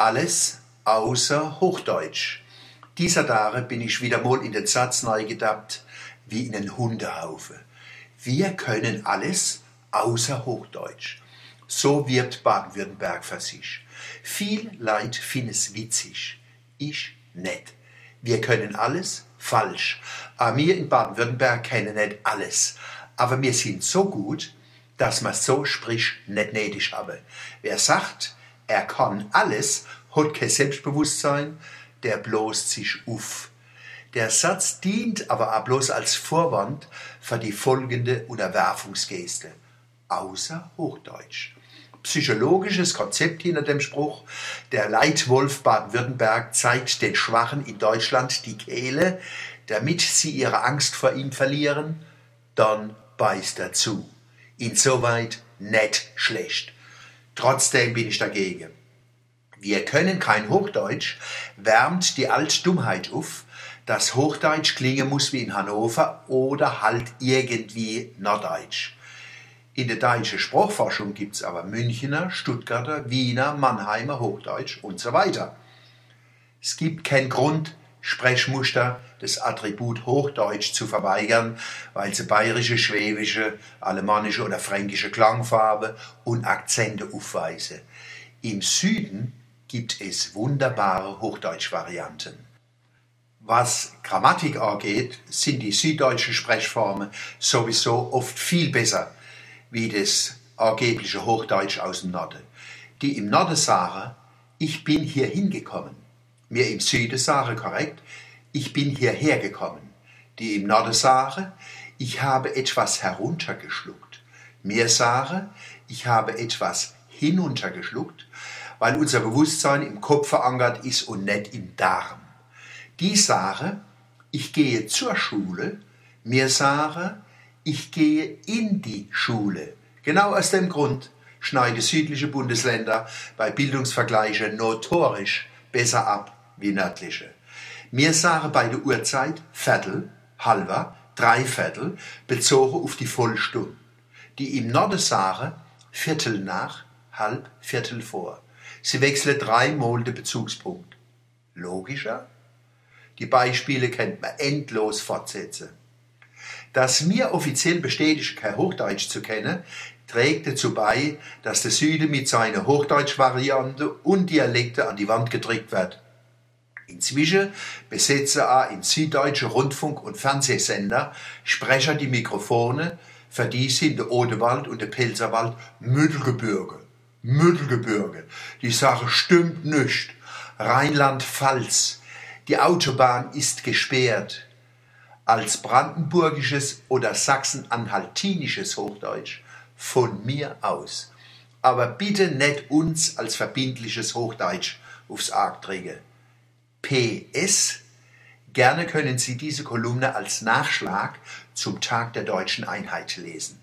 Alles außer Hochdeutsch. Dieser Tage bin ich wieder mal in den Satz neu gedacht, wie in einen Hundehaufe. Wir können alles außer Hochdeutsch. So wirbt Baden-Württemberg für sich. Viel Leid finden es witzig. Ich nicht. Wir können alles falsch. Aber wir in Baden-Württemberg kennen nicht alles. Aber wir sind so gut, dass man so sprich nicht nötig habe. Wer sagt, er kann alles, hat kein Selbstbewusstsein, der bloßt sich auf. Der Satz dient aber auch bloß als Vorwand für die folgende Unterwerfungsgeste. Außer Hochdeutsch. Psychologisches Konzept hinter dem Spruch, der Leitwolf Baden-Württemberg zeigt den Schwachen in Deutschland die Kehle, damit sie ihre Angst vor ihm verlieren, dann beißt er zu. Insoweit nicht schlecht. Trotzdem bin ich dagegen. Wir können kein Hochdeutsch, wärmt die Altdummheit auf, dass Hochdeutsch klingen muss wie in Hannover oder halt irgendwie Norddeutsch. In der deutschen Sprachforschung gibt es aber Münchner, Stuttgarter, Wiener, Mannheimer Hochdeutsch und so weiter. Es gibt keinen Grund, Sprechmuster des Attribut Hochdeutsch zu verweigern, weil sie bayerische, schwäbische, alemannische oder fränkische Klangfarbe und Akzente aufweisen. Im Süden gibt es wunderbare Hochdeutsch-Varianten. Was Grammatik angeht, sind die süddeutschen Sprechformen sowieso oft viel besser wie das angebliche Hochdeutsch aus dem Norden. Die im Norden sagen, ich bin hier hingekommen. Mir im Süden sagen korrekt, ich bin hierher gekommen. Die im Norden sagen, ich habe etwas heruntergeschluckt. Mir sagen, ich habe etwas hinuntergeschluckt, weil unser Bewusstsein im Kopf verankert ist und nicht im Darm. Die sagen, ich gehe zur Schule. Mir sagen, ich gehe in die Schule. Genau aus dem Grund schneiden südliche Bundesländer bei Bildungsvergleichen notorisch besser ab wie nördliche. Mir sagen bei der Uhrzeit Viertel, halber, Dreiviertel, bezogen auf die Vollstunde. Die im Norden sagen Viertel nach, halb, Viertel vor. Sie wechseln dreimal den Bezugspunkt. Logischer? Die Beispiele kennt man endlos fortsetzen. Dass mir offiziell bestätigt, kein Hochdeutsch zu kennen, trägt dazu bei, dass der Süden mit seiner Hochdeutsch-Variante und Dialekte an die Wand gedrückt wird. Inzwischen besetzen auch in süddeutschen Rundfunk- und Fernsehsender Sprecher die Mikrofone, für die sind der Odewald und der Pelzerwald Mittelgebirge. Mittelgebirge. Die Sache stimmt nicht. Rheinland-Pfalz. Die Autobahn ist gesperrt als brandenburgisches oder sachsen-anhaltinisches Hochdeutsch von mir aus. Aber bitte nicht uns als verbindliches Hochdeutsch aufs Arg träge. PS Gerne können Sie diese Kolumne als Nachschlag zum Tag der deutschen Einheit lesen.